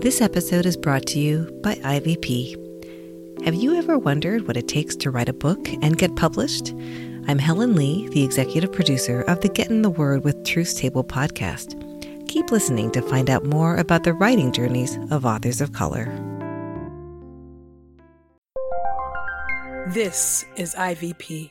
This episode is brought to you by IVP. Have you ever wondered what it takes to write a book and get published? I'm Helen Lee, the executive producer of the Get in the Word with Truth Table podcast. Keep listening to find out more about the writing journeys of authors of color. This is IVP.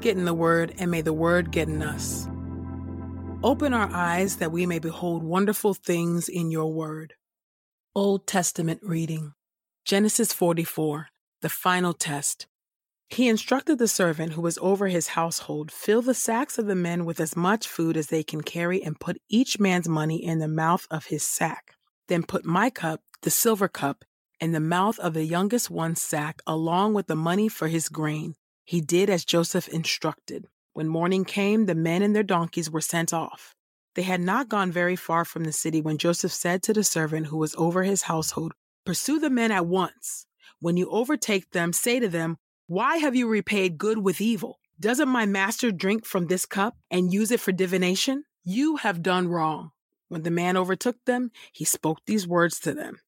Get in the Word, and may the Word get in us. Open our eyes that we may behold wonderful things in your Word. Old Testament reading Genesis 44, the final test. He instructed the servant who was over his household fill the sacks of the men with as much food as they can carry and put each man's money in the mouth of his sack. Then put my cup, the silver cup, in the mouth of the youngest one's sack, along with the money for his grain. He did as Joseph instructed. When morning came, the men and their donkeys were sent off. They had not gone very far from the city when Joseph said to the servant who was over his household, Pursue the men at once. When you overtake them, say to them, Why have you repaid good with evil? Doesn't my master drink from this cup and use it for divination? You have done wrong. When the man overtook them, he spoke these words to them.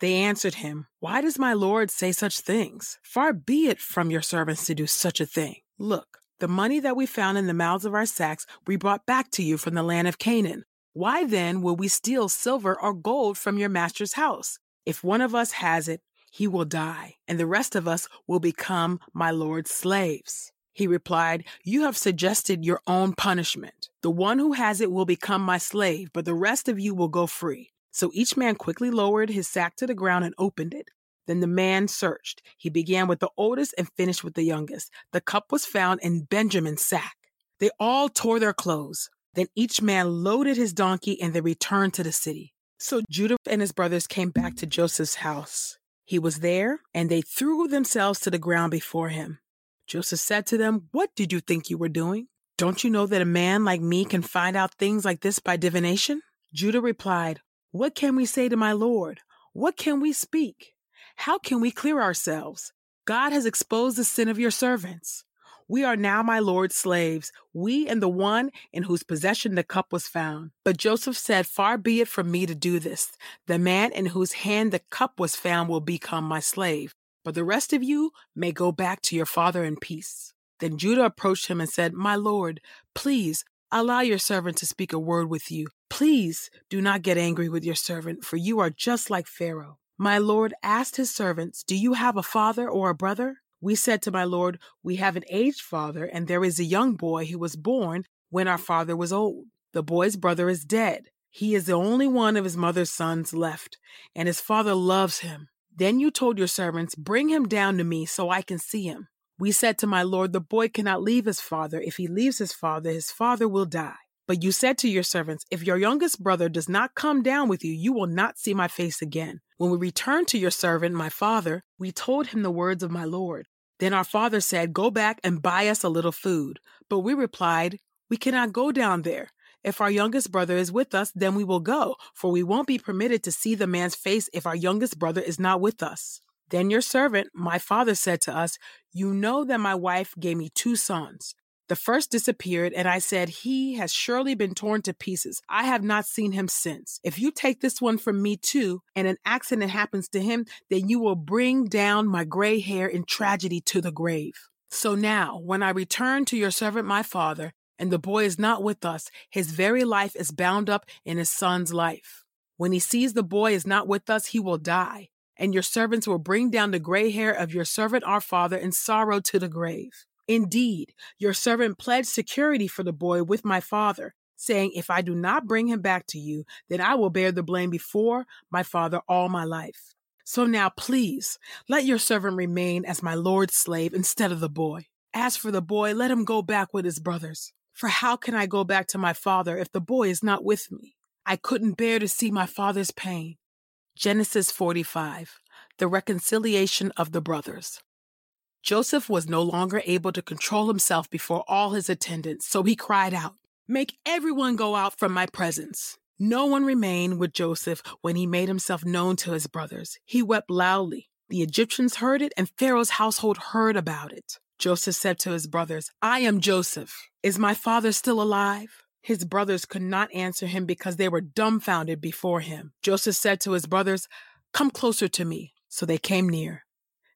They answered him, Why does my Lord say such things? Far be it from your servants to do such a thing. Look, the money that we found in the mouths of our sacks we brought back to you from the land of Canaan. Why then will we steal silver or gold from your master's house? If one of us has it, he will die, and the rest of us will become my Lord's slaves. He replied, You have suggested your own punishment. The one who has it will become my slave, but the rest of you will go free. So each man quickly lowered his sack to the ground and opened it. Then the man searched. He began with the oldest and finished with the youngest. The cup was found in Benjamin's sack. They all tore their clothes. Then each man loaded his donkey and they returned to the city. So Judah and his brothers came back to Joseph's house. He was there, and they threw themselves to the ground before him. Joseph said to them, What did you think you were doing? Don't you know that a man like me can find out things like this by divination? Judah replied, what can we say to my Lord? What can we speak? How can we clear ourselves? God has exposed the sin of your servants. We are now my Lord's slaves, we and the one in whose possession the cup was found. But Joseph said, Far be it from me to do this. The man in whose hand the cup was found will become my slave. But the rest of you may go back to your father in peace. Then Judah approached him and said, My Lord, please allow your servant to speak a word with you. Please do not get angry with your servant, for you are just like Pharaoh. My Lord asked his servants, Do you have a father or a brother? We said to my Lord, We have an aged father, and there is a young boy who was born when our father was old. The boy's brother is dead. He is the only one of his mother's sons left, and his father loves him. Then you told your servants, Bring him down to me so I can see him. We said to my Lord, The boy cannot leave his father. If he leaves his father, his father will die. But you said to your servants, If your youngest brother does not come down with you, you will not see my face again. When we returned to your servant, my father, we told him the words of my Lord. Then our father said, Go back and buy us a little food. But we replied, We cannot go down there. If our youngest brother is with us, then we will go, for we won't be permitted to see the man's face if our youngest brother is not with us. Then your servant, my father, said to us, You know that my wife gave me two sons. The first disappeared, and I said, He has surely been torn to pieces. I have not seen him since. If you take this one from me too, and an accident happens to him, then you will bring down my gray hair in tragedy to the grave. So now, when I return to your servant my father, and the boy is not with us, his very life is bound up in his son's life. When he sees the boy is not with us, he will die, and your servants will bring down the gray hair of your servant our father in sorrow to the grave. Indeed, your servant pledged security for the boy with my father, saying, If I do not bring him back to you, then I will bear the blame before my father all my life. So now, please, let your servant remain as my Lord's slave instead of the boy. As for the boy, let him go back with his brothers. For how can I go back to my father if the boy is not with me? I couldn't bear to see my father's pain. Genesis 45 The Reconciliation of the Brothers. Joseph was no longer able to control himself before all his attendants, so he cried out, Make everyone go out from my presence. No one remained with Joseph when he made himself known to his brothers. He wept loudly. The Egyptians heard it, and Pharaoh's household heard about it. Joseph said to his brothers, I am Joseph. Is my father still alive? His brothers could not answer him because they were dumbfounded before him. Joseph said to his brothers, Come closer to me. So they came near.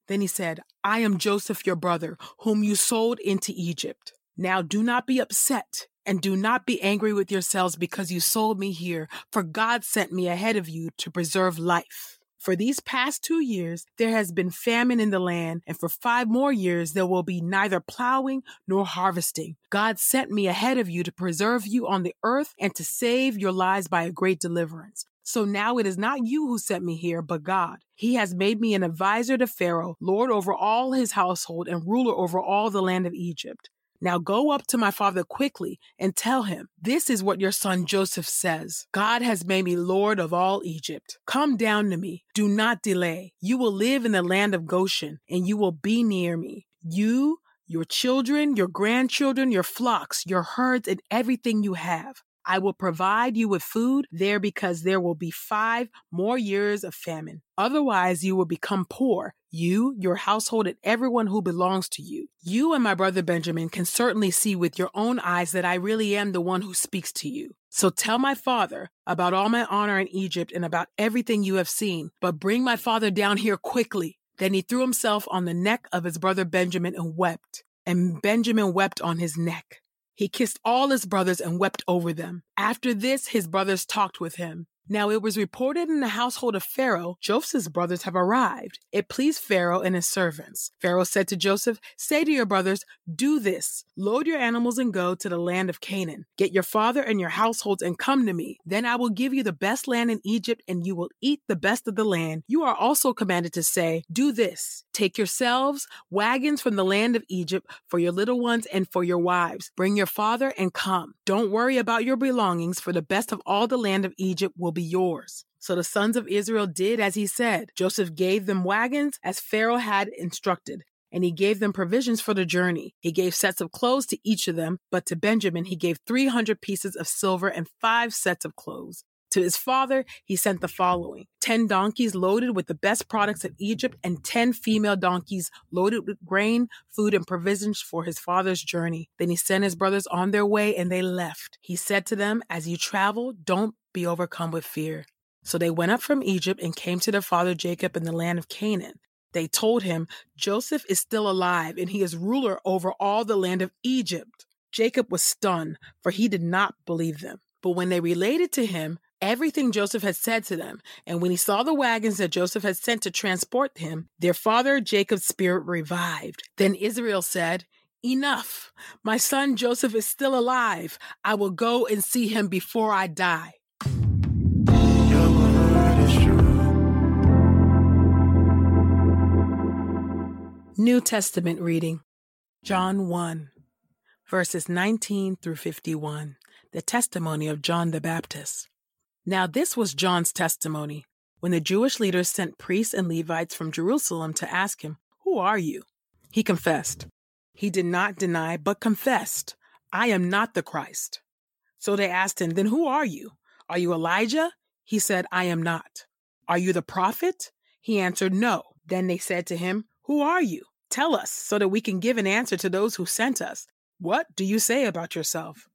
Then he said, I am Joseph, your brother, whom you sold into Egypt. Now do not be upset and do not be angry with yourselves because you sold me here, for God sent me ahead of you to preserve life. For these past two years, there has been famine in the land, and for five more years, there will be neither plowing nor harvesting. God sent me ahead of you to preserve you on the earth and to save your lives by a great deliverance. So now it is not you who sent me here, but God. He has made me an advisor to Pharaoh, lord over all his household, and ruler over all the land of Egypt. Now go up to my father quickly and tell him, This is what your son Joseph says God has made me Lord of all Egypt. Come down to me. Do not delay. You will live in the land of Goshen, and you will be near me. You, your children, your grandchildren, your flocks, your herds, and everything you have. I will provide you with food there because there will be five more years of famine. Otherwise, you will become poor, you, your household, and everyone who belongs to you. You and my brother Benjamin can certainly see with your own eyes that I really am the one who speaks to you. So tell my father about all my honor in Egypt and about everything you have seen, but bring my father down here quickly. Then he threw himself on the neck of his brother Benjamin and wept, and Benjamin wept on his neck. He kissed all his brothers and wept over them. After this, his brothers talked with him. Now it was reported in the household of Pharaoh, Joseph's brothers have arrived. It pleased Pharaoh and his servants. Pharaoh said to Joseph, Say to your brothers, Do this. Load your animals and go to the land of Canaan. Get your father and your households and come to me. Then I will give you the best land in Egypt and you will eat the best of the land. You are also commanded to say, Do this. Take yourselves wagons from the land of Egypt for your little ones and for your wives. Bring your father and come. Don't worry about your belongings, for the best of all the land of Egypt will be yours. So the sons of Israel did as he said. Joseph gave them wagons as Pharaoh had instructed, and he gave them provisions for the journey. He gave sets of clothes to each of them, but to Benjamin he gave 300 pieces of silver and five sets of clothes. To his father, he sent the following 10 donkeys loaded with the best products of Egypt, and 10 female donkeys loaded with grain, food, and provisions for his father's journey. Then he sent his brothers on their way, and they left. He said to them, As you travel, don't be overcome with fear. So they went up from Egypt and came to their father Jacob in the land of Canaan. They told him, Joseph is still alive, and he is ruler over all the land of Egypt. Jacob was stunned, for he did not believe them. But when they related to him everything Joseph had said to them, and when he saw the wagons that Joseph had sent to transport him, their father Jacob's spirit revived. Then Israel said, Enough! My son Joseph is still alive. I will go and see him before I die. New Testament reading John 1, verses 19 through 51, the testimony of John the Baptist. Now, this was John's testimony when the Jewish leaders sent priests and Levites from Jerusalem to ask him, Who are you? He confessed. He did not deny, but confessed, I am not the Christ. So they asked him, Then who are you? Are you Elijah? He said, I am not. Are you the prophet? He answered, No. Then they said to him, Who are you? Tell us so that we can give an answer to those who sent us. What do you say about yourself?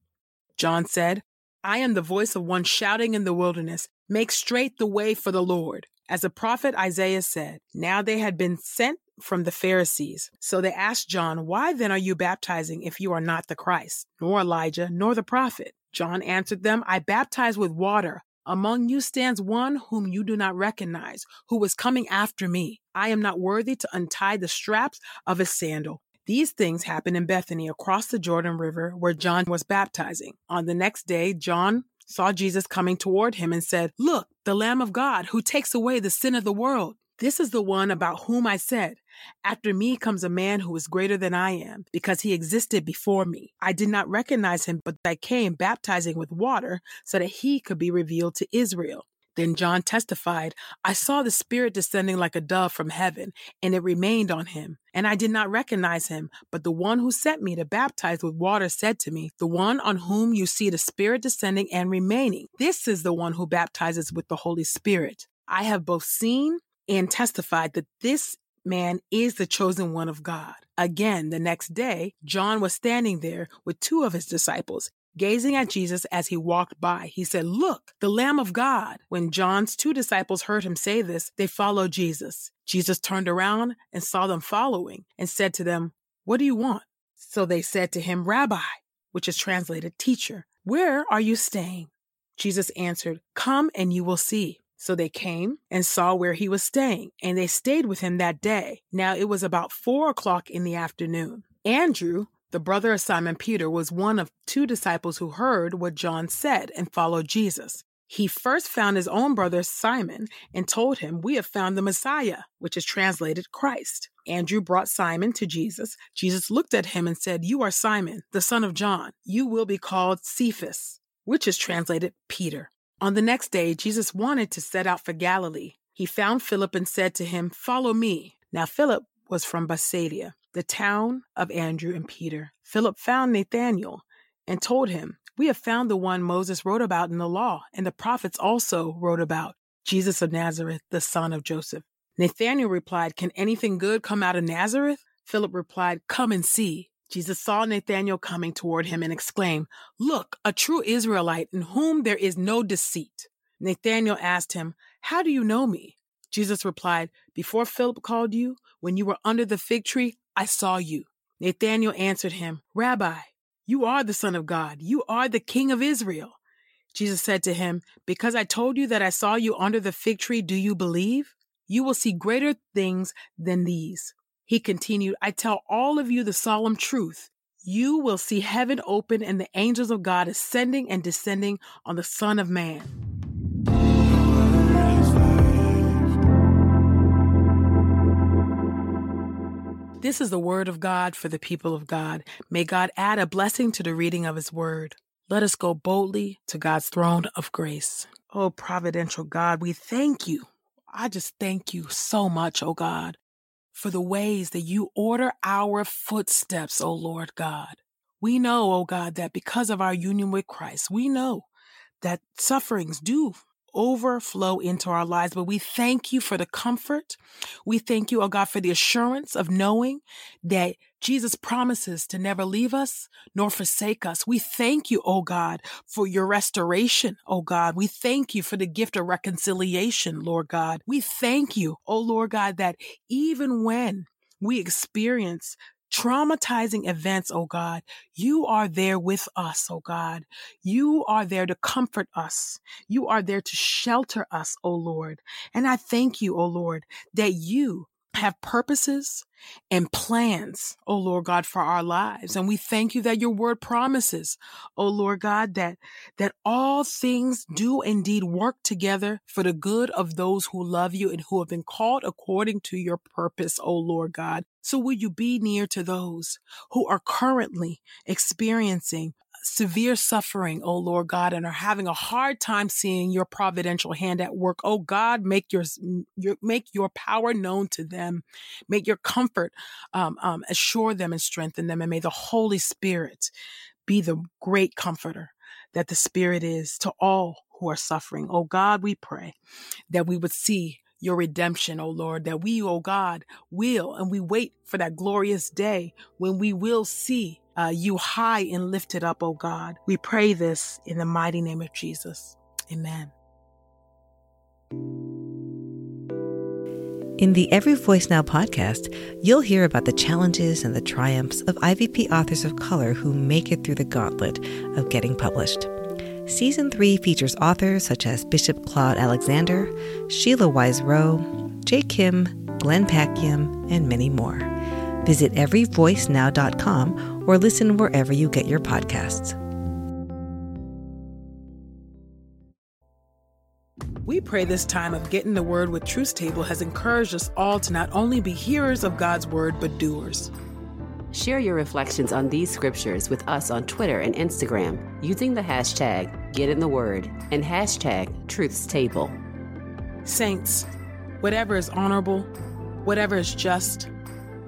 John said, I am the voice of one shouting in the wilderness, Make straight the way for the Lord. As the prophet Isaiah said, now they had been sent from the Pharisees. So they asked John, Why then are you baptizing if you are not the Christ, nor Elijah, nor the prophet? John answered them, I baptize with water. Among you stands one whom you do not recognize, who is coming after me. I am not worthy to untie the straps of his sandal. These things happened in Bethany across the Jordan River where John was baptizing. On the next day, John saw Jesus coming toward him and said, Look, the Lamb of God who takes away the sin of the world. This is the one about whom I said, After me comes a man who is greater than I am, because he existed before me. I did not recognize him, but I came baptizing with water so that he could be revealed to Israel. Then John testified, I saw the Spirit descending like a dove from heaven, and it remained on him. And I did not recognize him, but the one who sent me to baptize with water said to me, The one on whom you see the Spirit descending and remaining, this is the one who baptizes with the Holy Spirit. I have both seen and testified that this man is the chosen one of God. Again, the next day, John was standing there with two of his disciples. Gazing at Jesus as he walked by, he said, Look, the Lamb of God. When John's two disciples heard him say this, they followed Jesus. Jesus turned around and saw them following and said to them, What do you want? So they said to him, Rabbi, which is translated teacher, where are you staying? Jesus answered, Come and you will see. So they came and saw where he was staying, and they stayed with him that day. Now it was about four o'clock in the afternoon. Andrew, the brother of Simon Peter was one of two disciples who heard what John said and followed Jesus. He first found his own brother Simon and told him, We have found the Messiah, which is translated Christ. Andrew brought Simon to Jesus. Jesus looked at him and said, You are Simon, the son of John. You will be called Cephas, which is translated Peter. On the next day, Jesus wanted to set out for Galilee. He found Philip and said to him, Follow me. Now, Philip was from Bethsaida the town of Andrew and Peter. Philip found Nathanael and told him, We have found the one Moses wrote about in the law, and the prophets also wrote about, Jesus of Nazareth, the son of Joseph. Nathanael replied, Can anything good come out of Nazareth? Philip replied, Come and see. Jesus saw Nathanael coming toward him and exclaimed, Look, a true Israelite in whom there is no deceit. Nathanael asked him, How do you know me? Jesus replied, Before Philip called you, when you were under the fig tree, I saw you. Nathanael answered him, Rabbi, you are the Son of God. You are the King of Israel. Jesus said to him, Because I told you that I saw you under the fig tree, do you believe? You will see greater things than these. He continued, I tell all of you the solemn truth. You will see heaven open and the angels of God ascending and descending on the Son of Man. This is the word of God for the people of God. May God add a blessing to the reading of his word. Let us go boldly to God's throne of grace. Oh, providential God, we thank you. I just thank you so much, oh God, for the ways that you order our footsteps, oh Lord God. We know, oh God, that because of our union with Christ, we know that sufferings do overflow into our lives. But we thank you for the comfort. We thank you, oh God, for the assurance of knowing that Jesus promises to never leave us nor forsake us. We thank you, oh God, for your restoration, oh God. We thank you for the gift of reconciliation, Lord God. We thank you, oh Lord God, that even when we experience traumatizing events, oh God, you are there with us, oh God. You are there to comfort us. You are there to shelter us, oh Lord. And I thank you, oh Lord, that you have purposes and plans, oh Lord God, for our lives. And we thank you that your word promises, oh Lord God, that, that all things do indeed work together for the good of those who love you and who have been called according to your purpose, oh Lord God. So will you be near to those who are currently experiencing severe suffering, oh Lord God, and are having a hard time seeing your providential hand at work. Oh God, make your, your make your power known to them. Make your comfort um, um, assure them and strengthen them. And may the Holy Spirit be the great comforter that the Spirit is to all who are suffering. Oh God, we pray that we would see your redemption, oh Lord, that we, oh God, will, and we wait for that glorious day when we will see uh, you high and lifted up, O God. We pray this in the mighty name of Jesus. Amen. In the Every Voice Now podcast, you'll hear about the challenges and the triumphs of IVP authors of color who make it through the gauntlet of getting published. Season 3 features authors such as Bishop Claude Alexander, Sheila Wise Rowe, Jay Kim, Glenn Packiam, and many more. Visit everyvoicenow.com or listen wherever you get your podcasts. We pray this time of getting the word with Truth Table has encouraged us all to not only be hearers of God's word, but doers. Share your reflections on these scriptures with us on Twitter and Instagram using the hashtag GetInTheWord and hashtag Truth's Table. Saints, whatever is honorable, whatever is just,